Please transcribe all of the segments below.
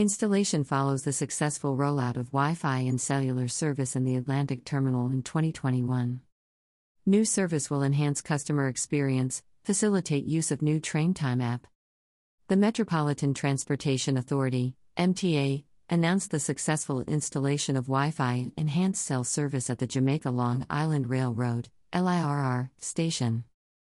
Installation follows the successful rollout of Wi Fi and cellular service in the Atlantic Terminal in 2021. New service will enhance customer experience, facilitate use of new train time app. The Metropolitan Transportation Authority, MTA, announced the successful installation of Wi Fi and enhanced cell service at the Jamaica Long Island Railroad, LIRR, station.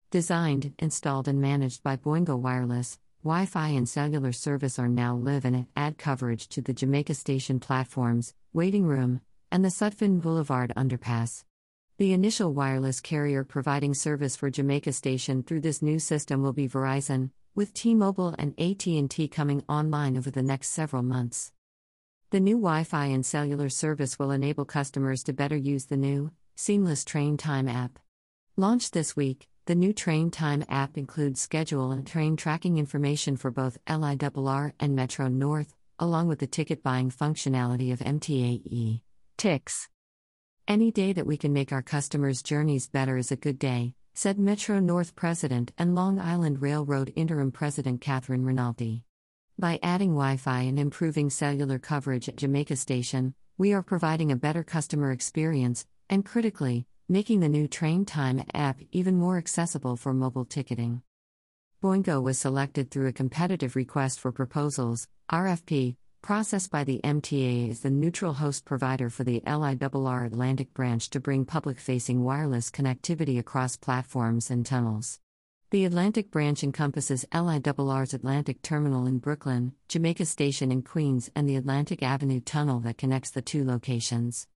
Designed, installed, and managed by Boingo Wireless, Wi Fi and cellular service are now live and add coverage to the Jamaica Station platforms, waiting room, and the Sutphin Boulevard underpass. The initial wireless carrier providing service for Jamaica Station through this new system will be Verizon, with T-Mobile and AT&T coming online over the next several months. The new Wi-Fi and cellular service will enable customers to better use the new seamless train time app. Launched this week, the new Train Time app includes schedule and train tracking information for both LIRR and Metro North, along with the ticket buying functionality of MTA eTix. Any day that we can make our customers' journeys better is a good day, said Metro North President and Long Island Railroad Interim President Catherine Rinaldi. By adding Wi Fi and improving cellular coverage at Jamaica Station, we are providing a better customer experience, and critically, making the new Train Time app even more accessible for mobile ticketing. Boingo was selected through a competitive request for proposals RFP processed by the MTA as the neutral host provider for the LIRR Atlantic branch to bring public-facing wireless connectivity across platforms and tunnels. The Atlantic branch encompasses LIRR's Atlantic Terminal in Brooklyn, Jamaica Station in Queens, and the Atlantic Avenue Tunnel that connects the two locations.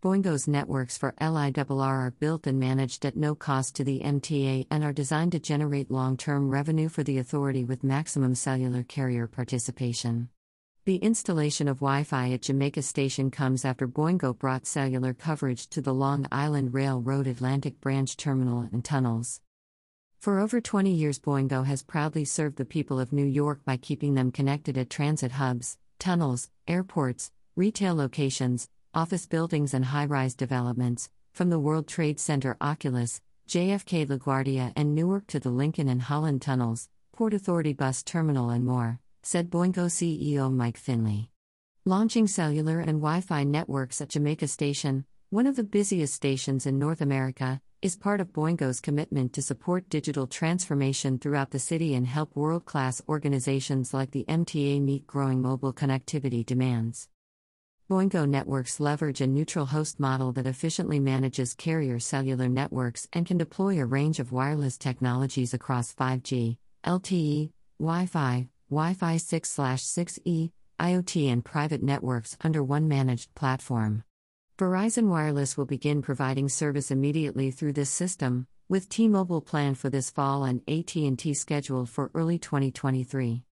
Boingo's networks for LIRR are built and managed at no cost to the MTA and are designed to generate long term revenue for the authority with maximum cellular carrier participation. The installation of Wi Fi at Jamaica Station comes after Boingo brought cellular coverage to the Long Island Railroad Atlantic Branch Terminal and tunnels. For over 20 years, Boingo has proudly served the people of New York by keeping them connected at transit hubs, tunnels, airports, retail locations, office buildings, and high rise developments, from the World Trade Center Oculus, JFK LaGuardia, and Newark to the Lincoln and Holland tunnels, Port Authority Bus Terminal, and more, said Boingo CEO Mike Finley. Launching cellular and Wi Fi networks at Jamaica Station, one of the busiest stations in North America, is part of Boingo's commitment to support digital transformation throughout the city and help world class organizations like the MTA meet growing mobile connectivity demands. Boingo networks leverage a neutral host model that efficiently manages carrier cellular networks and can deploy a range of wireless technologies across 5G, LTE, Wi Fi, Wi Fi 6 6E, IoT, and private networks under one managed platform. Verizon Wireless will begin providing service immediately through this system, with T-Mobile planned for this fall and AT&T scheduled for early 2023.